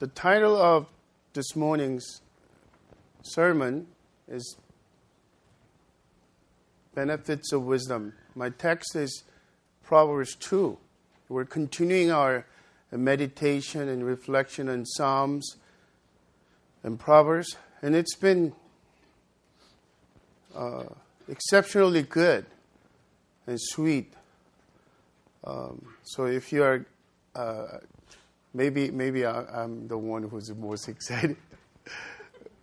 The title of this morning's sermon is Benefits of Wisdom. My text is Proverbs 2. We're continuing our meditation and reflection on Psalms and Proverbs, and it's been uh, exceptionally good and sweet. Um, so if you are, uh, maybe maybe I, am the one who's most excited.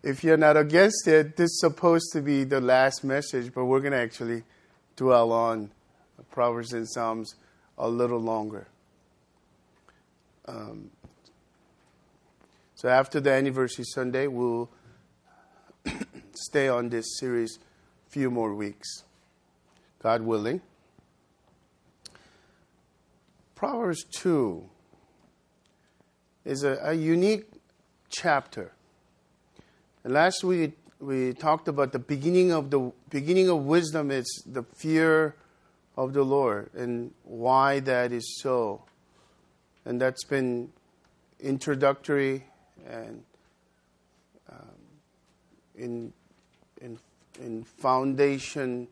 if you're not against it, this is supposed to be the last message, but we're going to actually dwell on Proverbs and Psalms a little longer. Um, so after the anniversary Sunday, we'll stay on this series a few more weeks, God willing. Proverbs 2 is a, a unique chapter. Last week we talked about the beginning of the beginning of wisdom is the fear of the Lord and why that is so. And that's been introductory and um, in, in, in foundation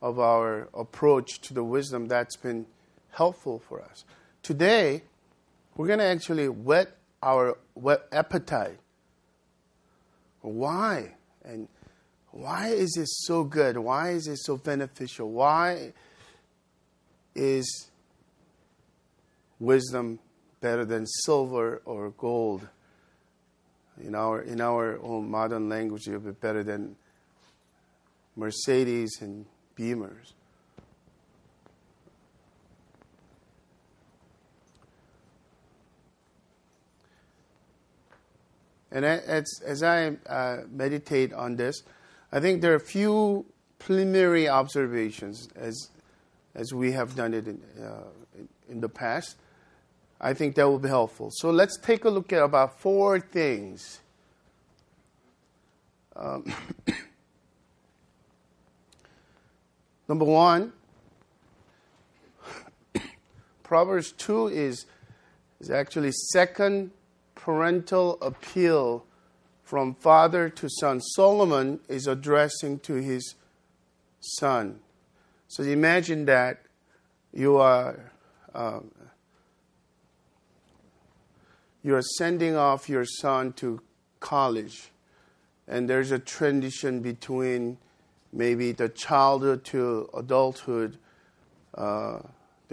of our approach to the wisdom that's been helpful for us. Today, we're going to actually whet our whet appetite. Why? And why is it so good? Why is it so beneficial? Why is wisdom better than silver or gold? In our, in our own modern language, it would be better than Mercedes and Beamers. And as, as I uh, meditate on this, I think there are a few preliminary observations as, as we have done it in, uh, in the past. I think that will be helpful. So let's take a look at about four things. Um, number one, Proverbs 2 is, is actually second parental appeal from father to son. Solomon is addressing to his son. So imagine that you are um, you are sending off your son to college, and there's a transition between maybe the childhood to adulthood. Uh,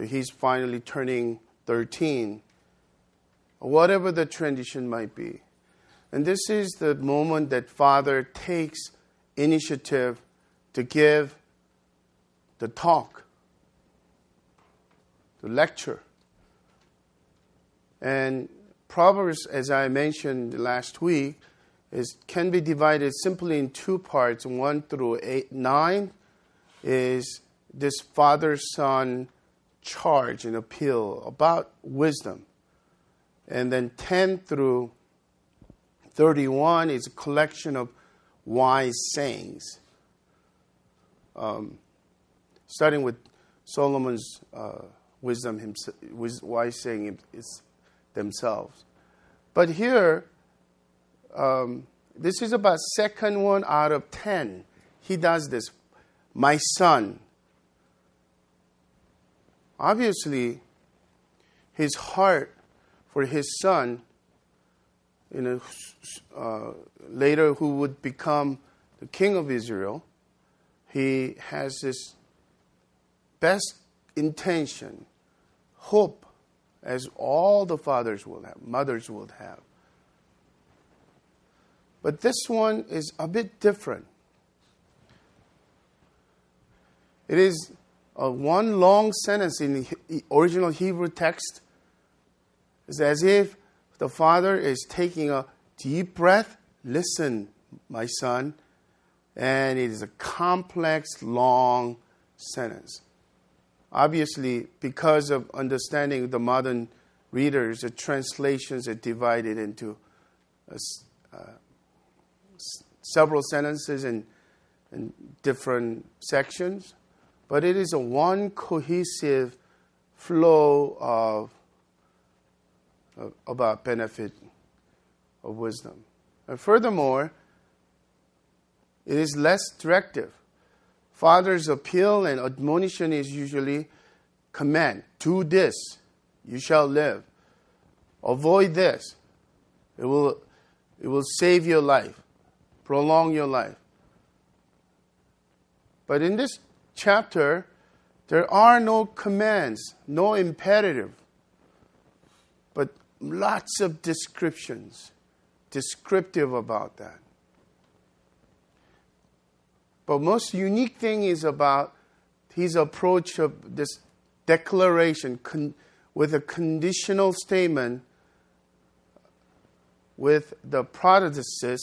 he's finally turning 13 whatever the transition might be. And this is the moment that Father takes initiative to give the talk, the lecture. And Proverbs, as I mentioned last week, is, can be divided simply in two parts. One through eight, nine is this father son charge and appeal about wisdom. And then 10 through 31 is a collection of wise sayings. Um, starting with Solomon's uh, wisdom, himself, wise saying is themselves. But here, um, this is about second one out of ten. He does this. My son. Obviously, his heart for his son, you know, uh, later who would become the king of Israel, he has this best intention, hope, as all the fathers will have, mothers will have. But this one is a bit different. It is one long sentence in the original Hebrew text it's as if the father is taking a deep breath. Listen, my son. And it is a complex, long sentence. Obviously, because of understanding the modern readers, the translations are divided into uh, uh, several sentences and different sections, but it is a one cohesive flow of about benefit of wisdom. And furthermore, it is less directive. Father's appeal and admonition is usually command do this, you shall live. Avoid this, it will, it will save your life, prolong your life. But in this chapter, there are no commands, no imperative, lots of descriptions, descriptive about that. But most unique thing is about his approach of this declaration con- with a conditional statement with the protasis,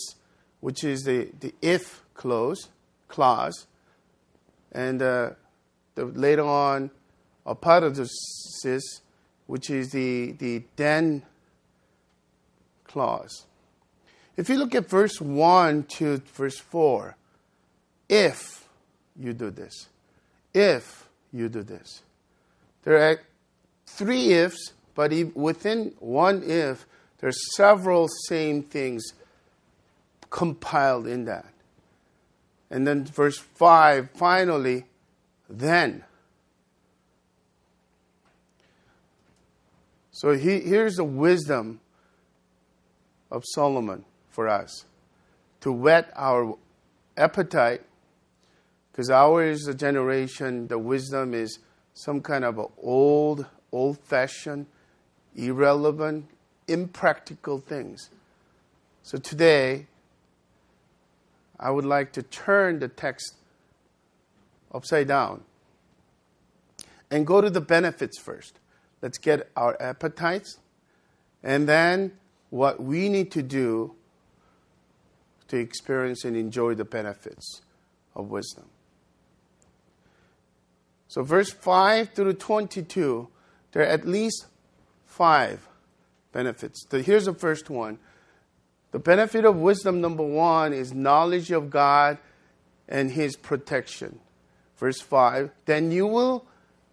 which is the, the if clause, clause, and uh, the, later on apodosis, which is the, the then clause. If you look at verse 1 to verse 4, if you do this, if you do this. There are three ifs, but within one if, there are several same things compiled in that. And then verse 5, finally, then. So he, here's the wisdom of Solomon for us to whet our appetite because ours is a generation, the wisdom is some kind of old, old fashioned, irrelevant, impractical things. So today, I would like to turn the text upside down and go to the benefits first. Let's get our appetites and then what we need to do to experience and enjoy the benefits of wisdom. So, verse 5 through 22, there are at least five benefits. So here's the first one. The benefit of wisdom, number one, is knowledge of God and His protection. Verse 5 Then you will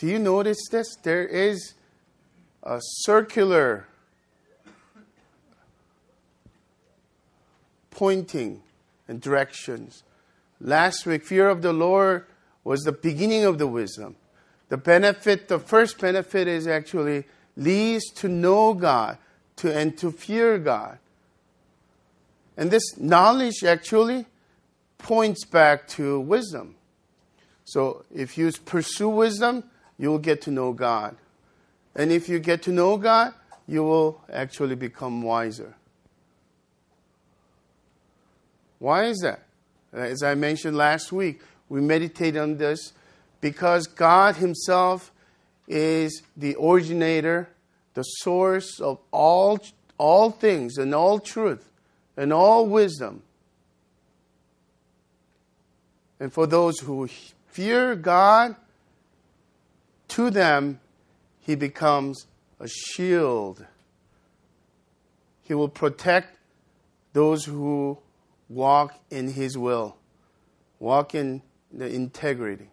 Do you notice this? There is a circular pointing and directions. Last week, fear of the Lord was the beginning of the wisdom. The benefit, the first benefit is actually leads to know God to, and to fear God. And this knowledge actually points back to wisdom. So if you pursue wisdom, you will get to know God. And if you get to know God, you will actually become wiser. Why is that? As I mentioned last week, we meditate on this because God Himself is the originator, the source of all, all things and all truth and all wisdom. And for those who fear God, to them He becomes a shield. He will protect those who walk in His will, walk in the integrity.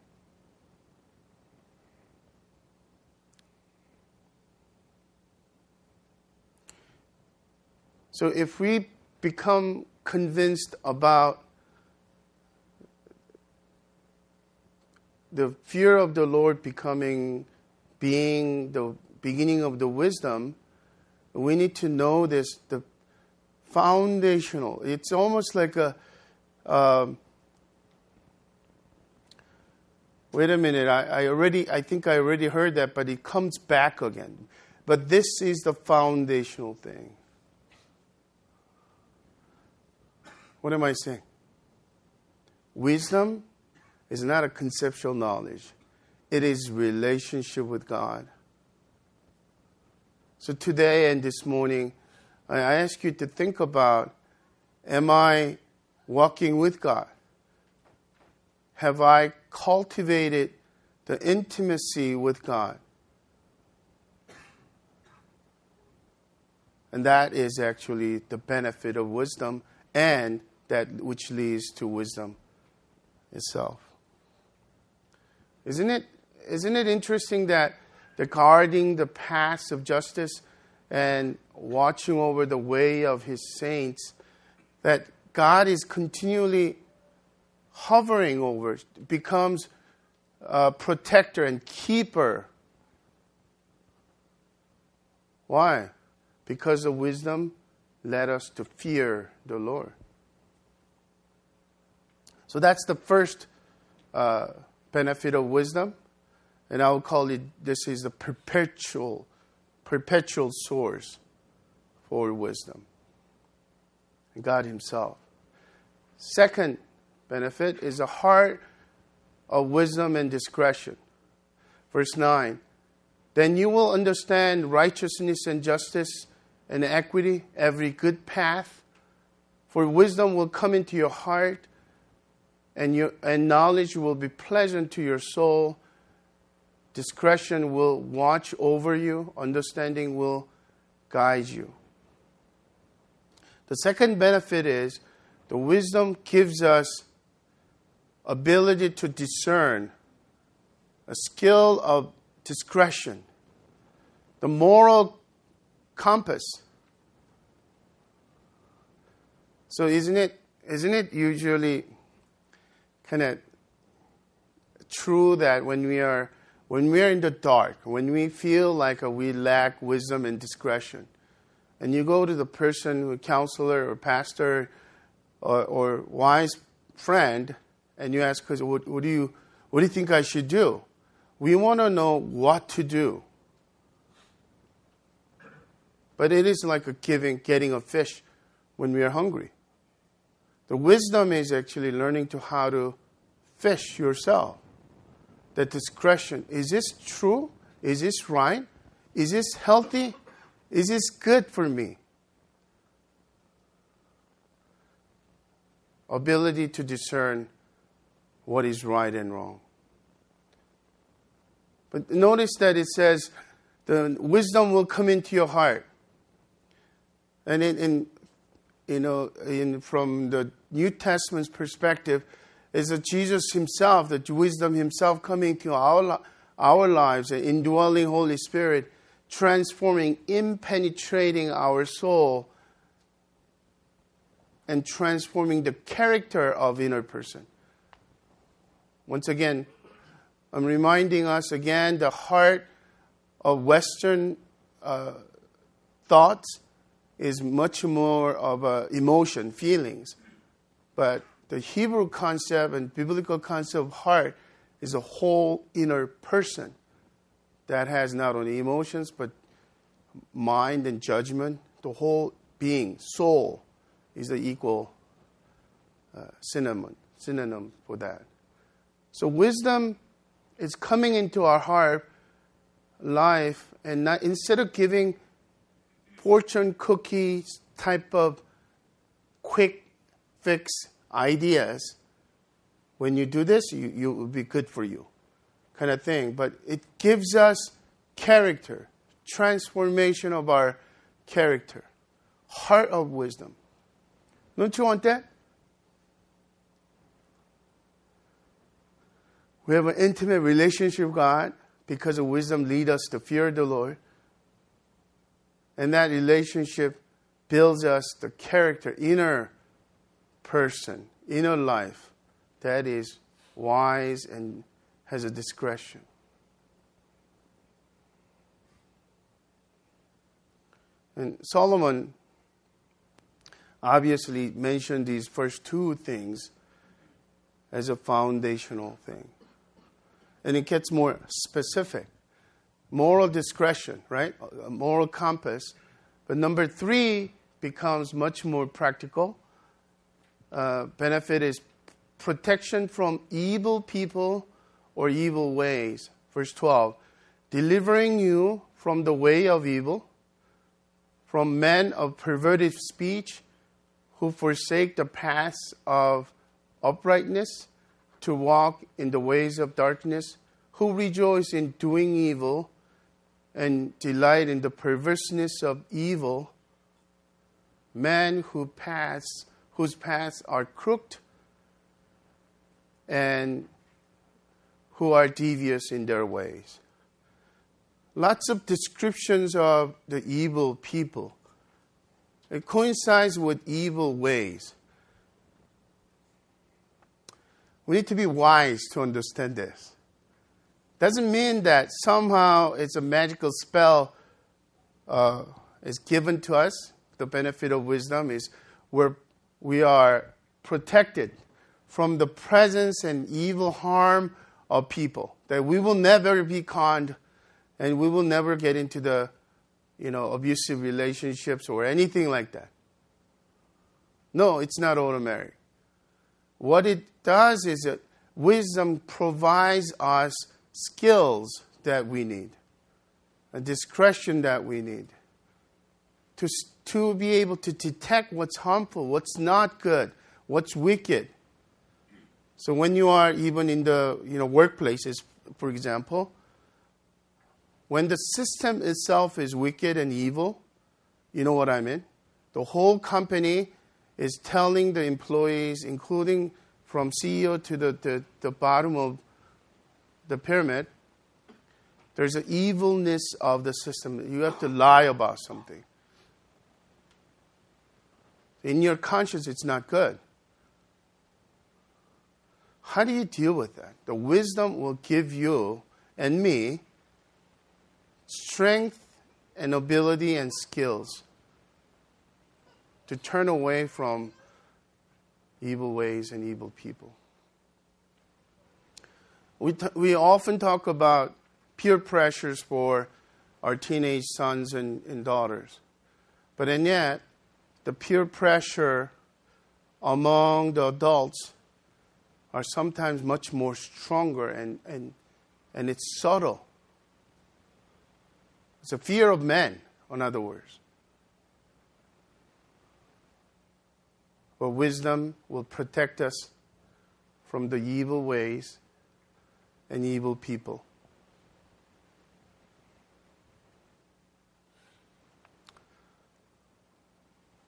So if we become convinced about the fear of the Lord becoming being the beginning of the wisdom, we need to know this the foundational. It's almost like a uh, wait a minute, I, I already, I think I already heard that, but it comes back again. But this is the foundational thing. What am I saying? Wisdom is not a conceptual knowledge. It is relationship with God. So today and this morning, I ask you to think about am I walking with God? Have I cultivated the intimacy with God? And that is actually the benefit of wisdom and that which leads to wisdom itself. Isn't it, isn't it interesting that the guarding the paths of justice and watching over the way of his saints, that God is continually hovering over, becomes a protector and keeper. Why? Because the wisdom led us to fear the Lord. So that's the first uh, benefit of wisdom. And I would call it this is the perpetual, perpetual source for wisdom. God Himself. Second benefit is a heart of wisdom and discretion. Verse 9 Then you will understand righteousness and justice and equity, every good path. For wisdom will come into your heart, and, your, and knowledge will be pleasant to your soul. Discretion will watch over you, understanding will guide you. The second benefit is the wisdom gives us ability to discern, a skill of discretion, the moral compass. So isn't it isn't it usually kind of true that when we are when we are in the dark, when we feel like uh, we lack wisdom and discretion, and you go to the person, counselor or pastor or, or wise friend, and you ask, what, what, do you, what do you think I should do? We want to know what to do. But it is like a giving, getting a fish when we are hungry. The wisdom is actually learning to how to fish yourself. The discretion. Is this true? Is this right? Is this healthy? Is this good for me? Ability to discern what is right and wrong. But notice that it says the wisdom will come into your heart. And in, in you know, in, from the New Testament's perspective, is that Jesus Himself, that wisdom Himself coming to our, our lives, the indwelling Holy Spirit, transforming, impenetrating our soul, and transforming the character of inner person. Once again, I'm reminding us again the heart of Western uh, thoughts is much more of uh, emotion, feelings. But the Hebrew concept and biblical concept of heart is a whole inner person that has not only emotions but mind and judgment. The whole being, soul, is the equal uh, synonym, synonym for that. So wisdom is coming into our heart life, and not, instead of giving fortune cookies type of quick fix ideas, when you do this, you, you will be good for you, kind of thing. But it gives us character, transformation of our character, heart of wisdom. Don't you want that? We have an intimate relationship with God because of wisdom lead us to fear the Lord. And that relationship builds us the character, inner person, inner life that is wise and has a discretion. And Solomon obviously mentioned these first two things as a foundational thing and it gets more specific. Moral discretion, right? A moral compass. But number three becomes much more practical. Uh, benefit is protection from evil people or evil ways. Verse 12 delivering you from the way of evil, from men of perverted speech who forsake the paths of uprightness to walk in the ways of darkness, who rejoice in doing evil and delight in the perverseness of evil, men who pass, whose paths are crooked and who are devious in their ways. Lots of descriptions of the evil people. It coincides with evil ways. We need to be wise to understand this. Doesn't mean that somehow it's a magical spell uh, is given to us. The benefit of wisdom is we're, we are protected from the presence and evil harm of people. That we will never be conned and we will never get into the you know, abusive relationships or anything like that. No, it's not automatic. What it does is that wisdom provides us skills that we need, a discretion that we need to, to be able to detect what's harmful, what's not good, what's wicked. So when you are even in the you know workplaces, for example, when the system itself is wicked and evil, you know what I mean? The whole company is telling the employees, including from CEO to the, the, the bottom of the pyramid, there's an evilness of the system. You have to lie about something. In your conscience, it's not good. How do you deal with that? The wisdom will give you and me strength and ability and skills to turn away from evil ways and evil people. We, t- we often talk about peer pressures for our teenage sons and, and daughters. But and yet, the peer pressure among the adults are sometimes much more stronger and, and, and it's subtle. It's a fear of men, in other words. But wisdom will protect us from the evil ways and evil people.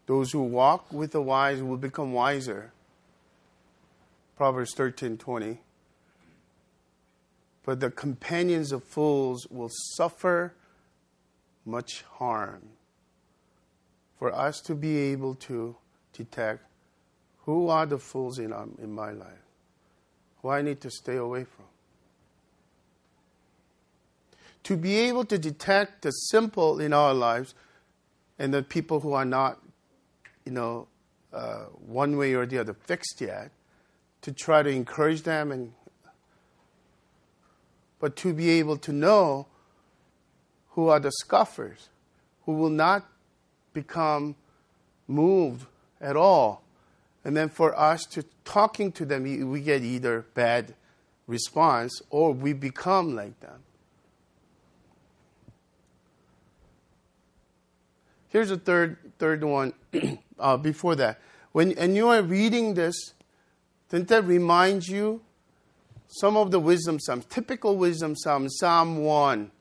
Those who walk with the wise will become wiser. Proverbs 13:20. But the companions of fools will suffer much harm. For us to be able to detect who are the fools in, um, in my life, who I need to stay away from. To be able to detect the simple in our lives and the people who are not, you know, uh, one way or the other fixed yet, to try to encourage them and but to be able to know who are the scoffers, who will not become moved at all. And then for us to talking to them, we get either bad response or we become like them. Here's a third third one. uh, before that, when and you are reading this, didn't that remind you some of the wisdom psalms, typical wisdom psalms, Psalm one.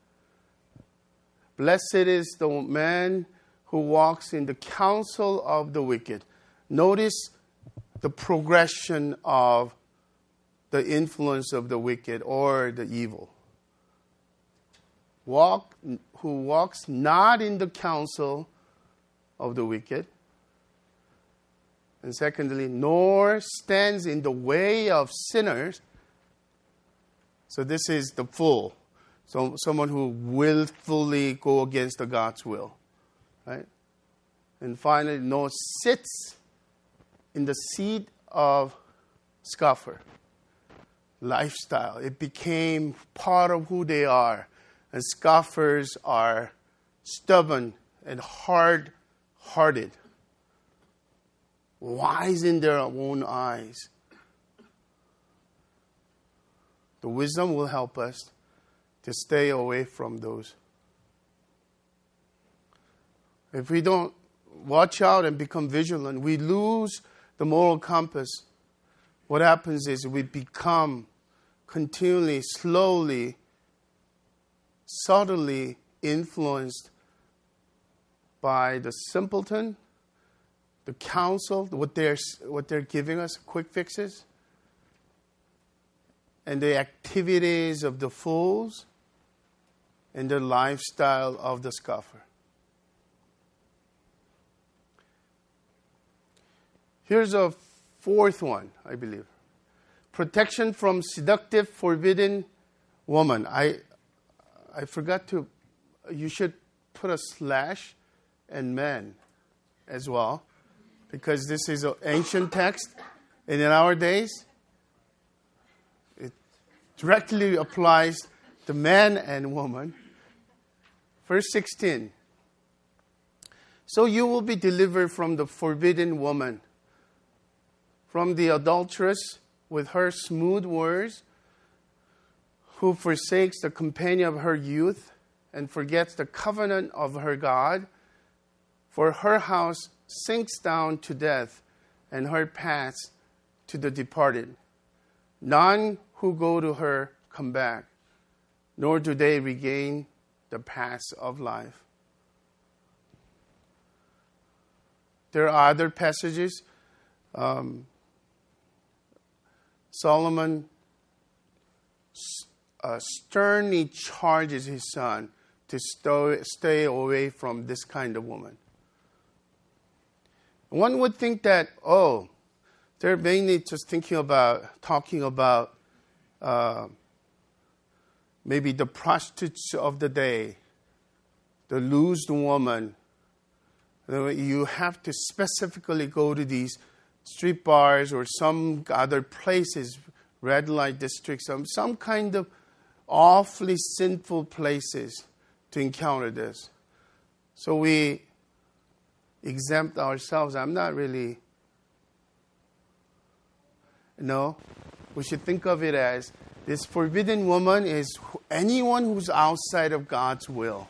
Blessed is the man who walks in the counsel of the wicked. Notice the progression of the influence of the wicked or the evil. Walk, who walks not in the counsel of the wicked. And secondly, nor stands in the way of sinners. So this is the fool. So, someone who willfully go against the God's will. Right? And finally, nor sits in the seat of scoffer. Lifestyle. It became part of who they are. And scoffers are stubborn and hard hearted, wise in their own eyes. The wisdom will help us to stay away from those. If we don't watch out and become vigilant, we lose the moral compass. What happens is we become continually, slowly, subtly influenced by the simpleton, the counsel, what they're, what they're giving us, quick fixes, and the activities of the fools, and the lifestyle of the scoffer. Here's a fourth one, I believe protection from seductive, forbidden woman. I, I forgot to, you should put a slash and men as well, because this is an ancient text, and in our days, it directly applies to man and woman. Verse 16. So you will be delivered from the forbidden woman, from the adulteress with her smooth words, who forsakes the companion of her youth and forgets the covenant of her God. For her house sinks down to death, and her paths to the departed. None who go to her come back, nor do they regain the paths of life. There are other passages. Um, Solomon uh, sternly charges his son to stay away from this kind of woman. One would think that, oh, they're mainly just thinking about, talking about uh, maybe the prostitutes of the day, the loosed woman. You have to specifically go to these street bars or some other places, red light districts, some, some kind of awfully sinful places to encounter this. So we exempt ourselves. I'm not really. No, we should think of it as this forbidden woman is anyone who's outside of God's will.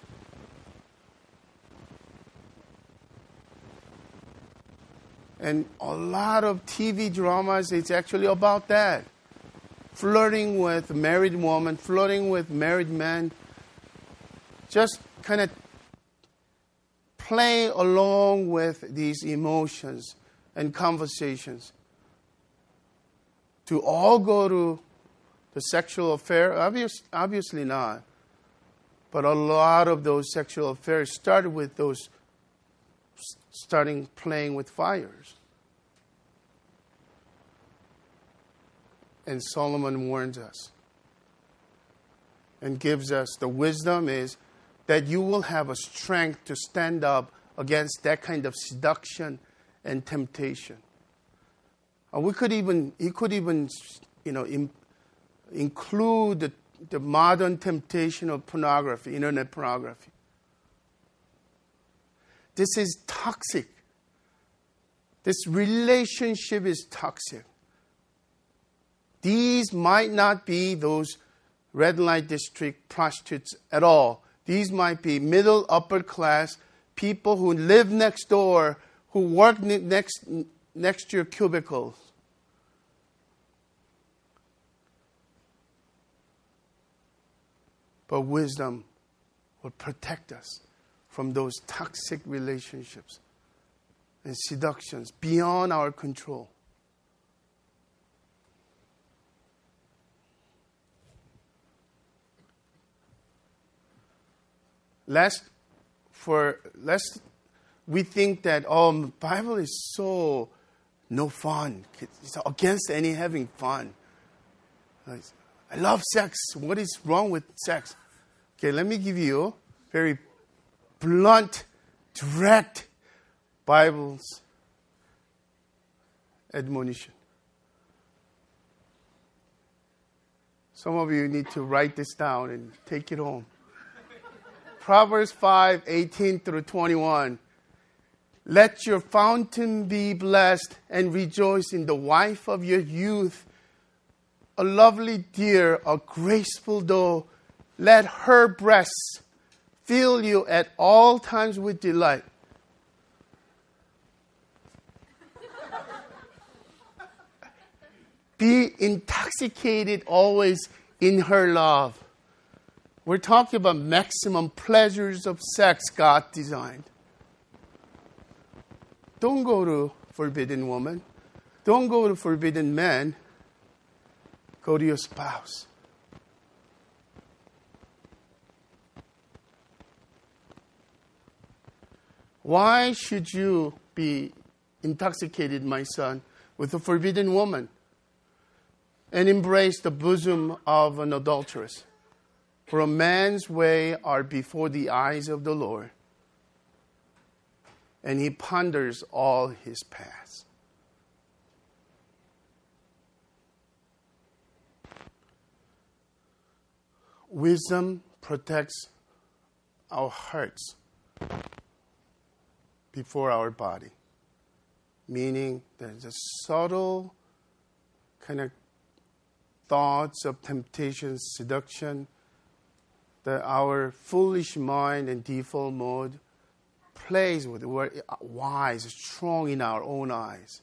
And a lot of TV dramas, it's actually about that. Flirting with married woman, flirting with married men. Just kind of play along with these emotions and conversations. To all go to the sexual affair? Obvious, obviously not. But a lot of those sexual affairs started with those starting playing with fires. And Solomon warns us and gives us the wisdom is that you will have a strength to stand up against that kind of seduction and temptation. Uh, we could even, he could even, you know, in, include the, the modern temptation of pornography, internet pornography. This is toxic. This relationship is toxic. These might not be those red light district prostitutes at all. These might be middle, upper class people who live next door, who work next, next to your cubicles. But wisdom will protect us from those toxic relationships and seductions beyond our control. Lest for lest we think that oh Bible is so no fun. It's against any having fun. I love sex. What is wrong with sex? Okay, let me give you very blunt, direct Bible's admonition. Some of you need to write this down and take it home. Proverbs 5 18 through 21. Let your fountain be blessed and rejoice in the wife of your youth, a lovely deer, a graceful doe. Let her breasts fill you at all times with delight. be intoxicated always in her love. We're talking about maximum pleasures of sex God designed. Don't go to forbidden woman. Don't go to forbidden man. Go to your spouse. Why should you be intoxicated, my son, with a forbidden woman and embrace the bosom of an adulteress? For a man's way are before the eyes of the Lord, and he ponders all his paths. Wisdom protects our hearts before our body, meaning there's a subtle kind of thoughts of temptation, seduction, that our foolish mind and default mode plays with. We're uh, wise, strong in our own eyes.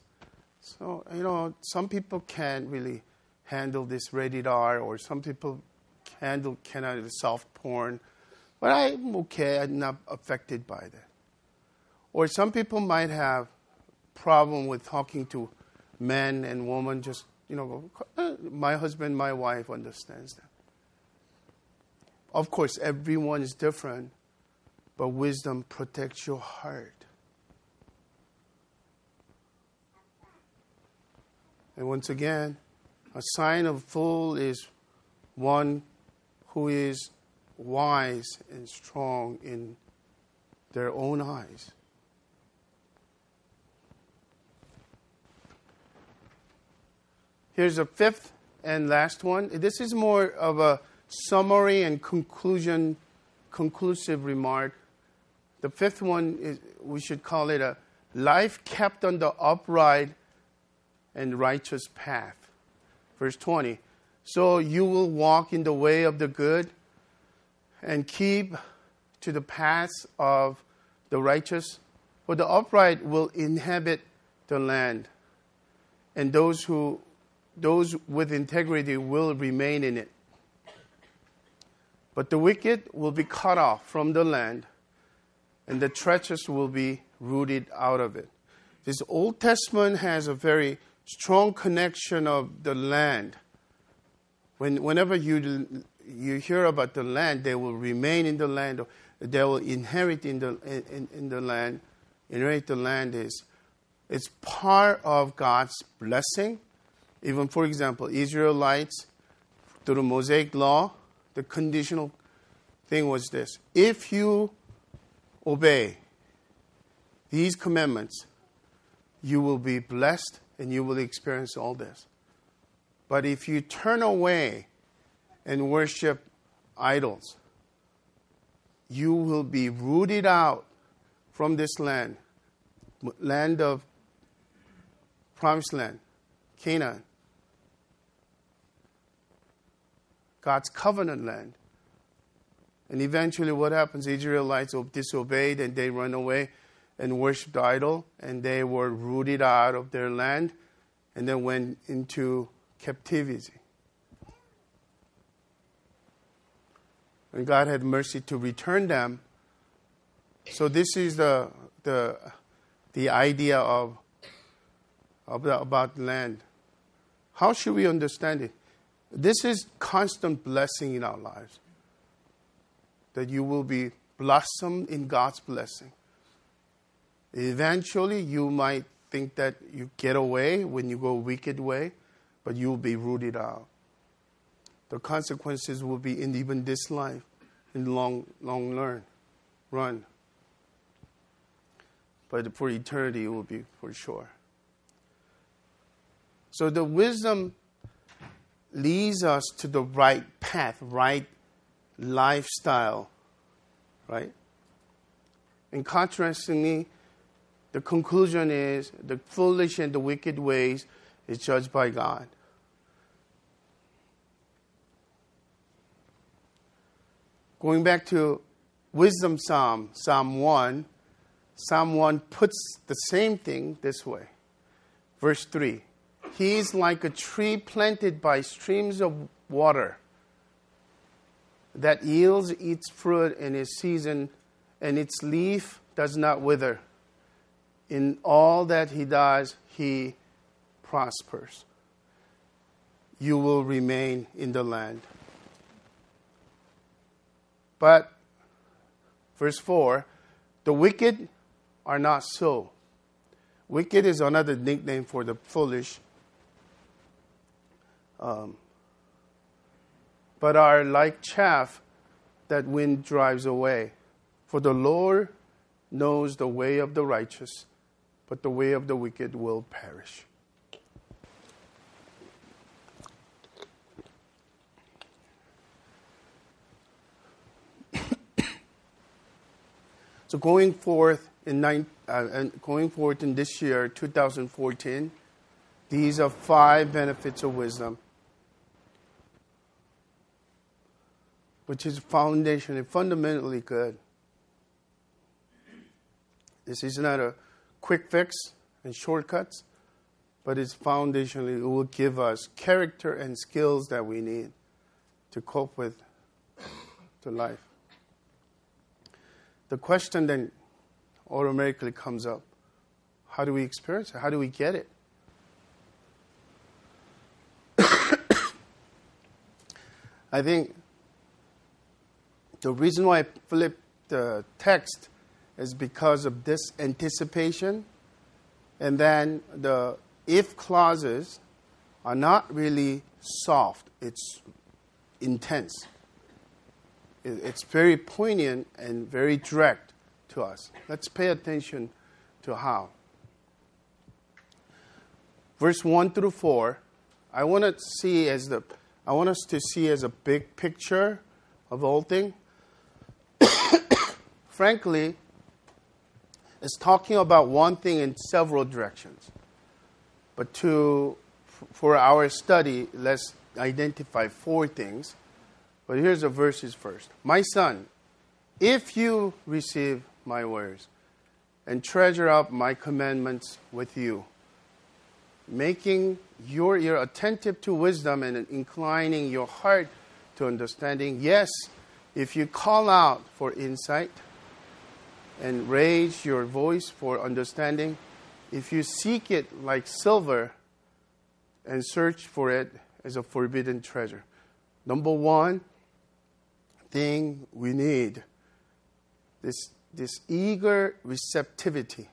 So, you know, some people can't really handle this rated R, or some people handle cannot soft porn, but I'm okay. I'm not affected by that. Or some people might have problem with talking to men and women. Just you know, my husband, my wife understands that. Of course, everyone is different, but wisdom protects your heart. And once again, a sign of fool is one who is wise and strong in their own eyes. Here's a fifth and last one. This is more of a summary and conclusion, conclusive remark. The fifth one is we should call it a life kept on the upright and righteous path. Verse 20. So you will walk in the way of the good and keep to the paths of the righteous, for the upright will inhabit the land, and those who those with integrity will remain in it. But the wicked will be cut off from the land, and the treacherous will be rooted out of it. This Old Testament has a very strong connection of the land. When, whenever you, you hear about the land, they will remain in the land, they will inherit in the, in, in the land. Inherit the land is it's part of God's blessing. Even, for example, Israelites, through the Mosaic law, the conditional thing was this if you obey these commandments, you will be blessed and you will experience all this. But if you turn away and worship idols, you will be rooted out from this land, land of promised land, Canaan. God's covenant land. And eventually, what happens? Israelites disobeyed and they run away and worshiped idol, and they were rooted out of their land and then went into captivity. And God had mercy to return them. So, this is the, the, the idea of, of the, about land. How should we understand it? This is constant blessing in our lives. That you will be blossomed in God's blessing. Eventually, you might think that you get away when you go wicked way, but you will be rooted out. The consequences will be in even this life, in long, long learn, run. But for eternity, it will be for sure. So the wisdom leads us to the right path, right lifestyle, right? And contrastingly, the conclusion is the foolish and the wicked ways is judged by God. Going back to Wisdom Psalm, Psalm 1, Psalm 1 puts the same thing this way Verse 3 He is like a tree planted by streams of water that yields its fruit in its season, and its leaf does not wither. In all that he does, he prospers. You will remain in the land. But, verse 4 the wicked are not so. Wicked is another nickname for the foolish. Um, but are like chaff that wind drives away. For the Lord knows the way of the righteous, but the way of the wicked will perish. so going forth in nine, uh, going forth in this year, 2014, these are five benefits of wisdom which is foundationally, fundamentally good. This is not a quick fix and shortcuts, but it's foundationally, it will give us character and skills that we need to cope with the life. The question then automatically comes up how do we experience it? How do we get it? I think the reason why I flipped the text is because of this anticipation. And then the if clauses are not really soft, it's intense. It's very poignant and very direct to us. Let's pay attention to how. Verse 1 through 4, I want to see as the I want us to see as a big picture of all things frankly, is talking about one thing in several directions. But to, for our study, let's identify four things. But here's the verses first. My son, if you receive my words and treasure up my commandments with you, making your ear attentive to wisdom and inclining your heart to understanding, yes, if you call out for insight, and raise your voice for understanding, if you seek it like silver and search for it as a forbidden treasure. Number one thing we need this, this eager receptivity.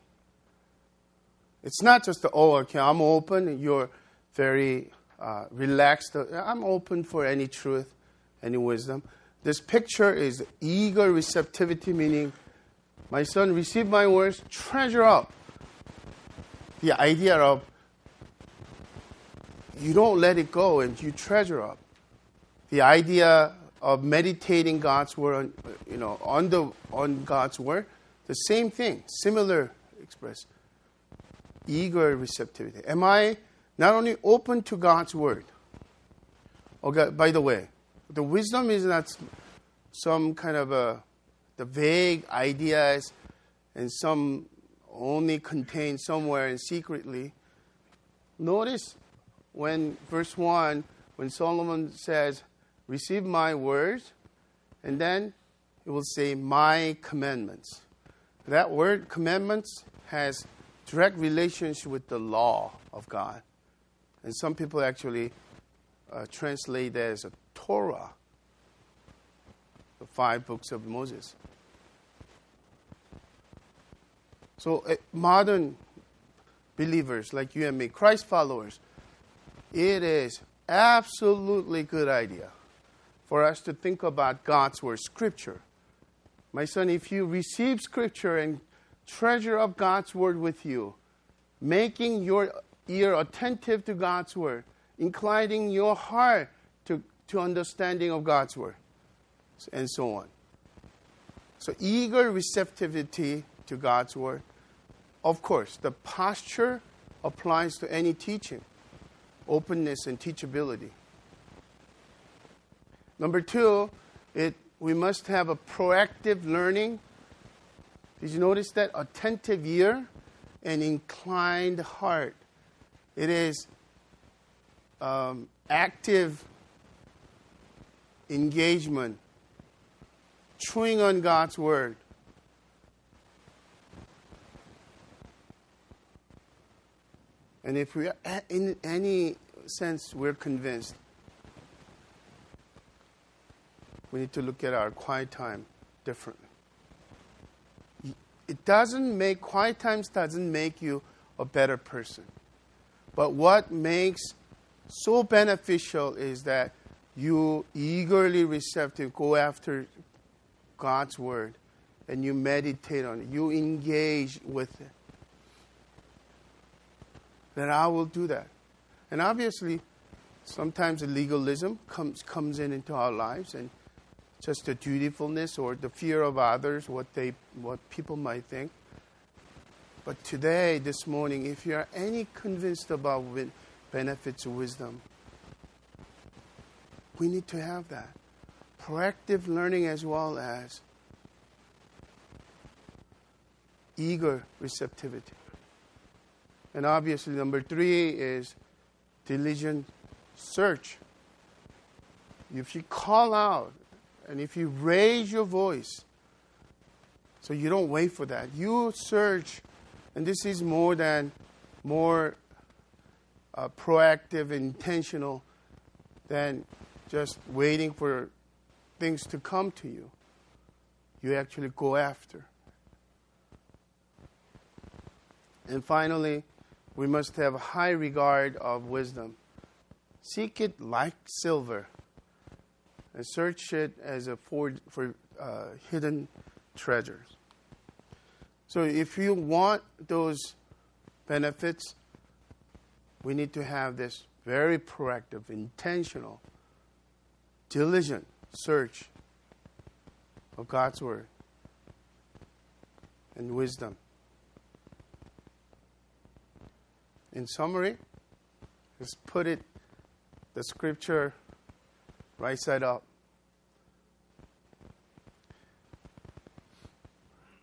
It's not just the, oh, okay, I'm open, you're very uh, relaxed. I'm open for any truth, any wisdom. This picture is eager receptivity, meaning my son, receive my words, treasure up. The idea of you don't let it go and you treasure up. The idea of meditating God's word, on, you know, on the on God's word, the same thing, similar express. Eager receptivity. Am I not only open to God's word? Okay, by the way, the wisdom is not some kind of a the vague ideas and some only contained somewhere and secretly. Notice when verse 1, when Solomon says, Receive my words, and then it will say, My commandments. That word, commandments, has direct relationship with the law of God. And some people actually uh, translate that as a Torah the five books of Moses. So, uh, modern believers like you and me, Christ followers, it is absolutely good idea for us to think about God's word, Scripture. My son, if you receive Scripture and treasure up God's word with you, making your ear attentive to God's word, inclining your heart to, to understanding of God's word, and so on. So, eager receptivity to God's word. Of course, the posture applies to any teaching, openness and teachability. Number two, it, we must have a proactive learning. Did you notice that? Attentive ear and inclined heart. it is um, active engagement, chewing on God's word. And if we, are in any sense, we're convinced, we need to look at our quiet time differently. It doesn't make, quiet times doesn't make you a better person. But what makes so beneficial is that you eagerly receptive go after God's word and you meditate on it. You engage with it. Then I will do that. And obviously, sometimes legalism comes comes in into our lives and just the dutifulness or the fear of others, what they what people might think. But today, this morning, if you are any convinced about benefits of wisdom, we need to have that. Proactive learning as well as eager receptivity. And obviously, number three is diligent search. If you call out and if you raise your voice, so you don't wait for that, you search and this is more than more uh, proactive, intentional than just waiting for things to come to you. You actually go after. And finally, we must have high regard of wisdom. Seek it like silver, and search it as a for, for uh, hidden treasures. So if you want those benefits, we need to have this very proactive, intentional, diligent search of God's Word and wisdom. In summary, let's put it the scripture right side up.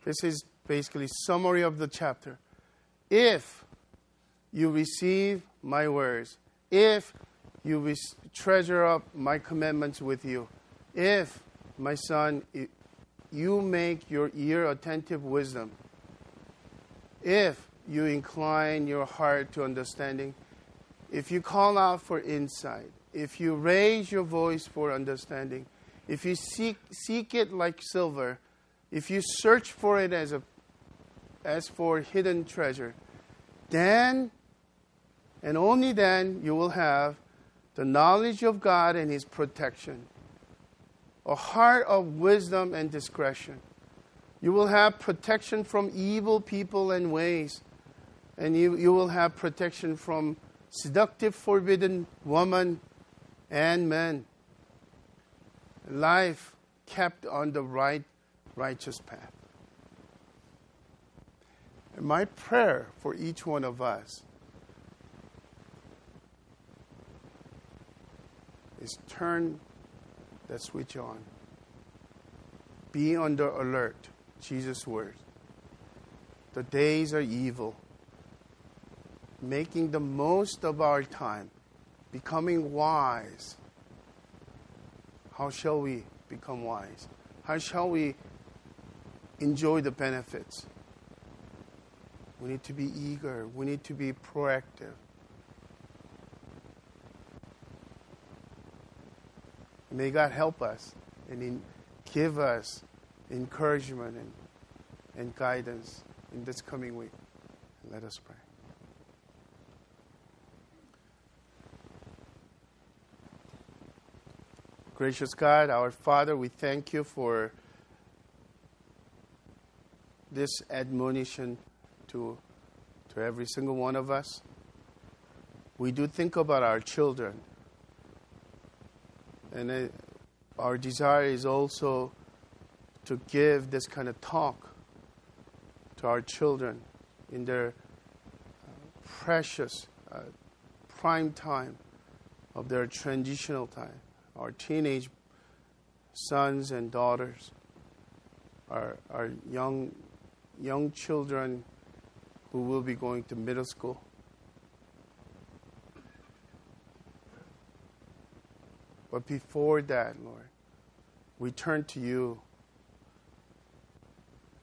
This is basically summary of the chapter. If you receive my words, if you treasure up my commandments with you, if, my son, you make your ear attentive wisdom, if you incline your heart to understanding, if you call out for insight, if you raise your voice for understanding, if you seek, seek it like silver, if you search for it as a as for hidden treasure, then and only then you will have the knowledge of God and His protection, a heart of wisdom and discretion. You will have protection from evil people and ways, and you, you will have protection from seductive, forbidden woman and men. Life kept on the right, righteous path. And my prayer for each one of us is turn that switch on. Be the alert. Jesus' words. The days are evil. Making the most of our time, becoming wise. How shall we become wise? How shall we enjoy the benefits? We need to be eager. We need to be proactive. May God help us and give us encouragement and, and guidance in this coming week. Let us pray. Gracious God, our Father, we thank you for this admonition to, to every single one of us. We do think about our children. And it, our desire is also to give this kind of talk to our children in their uh, precious uh, prime time of their transitional time. Our teenage sons and daughters, our, our young, young children who will be going to middle school. But before that, Lord, we turn to you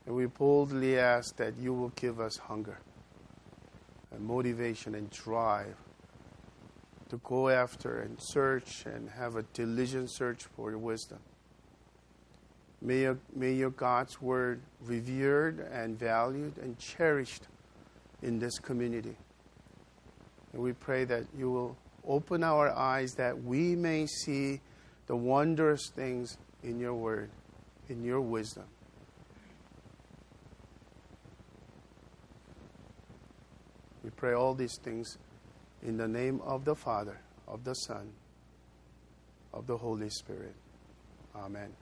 and we boldly ask that you will give us hunger and motivation and drive to go after and search and have a diligent search for your wisdom. May your, may your God's word revered and valued and cherished in this community. And we pray that you will open our eyes that we may see the wondrous things in your word, in your wisdom. We pray all these things in the name of the Father, of the Son, of the Holy Spirit. Amen.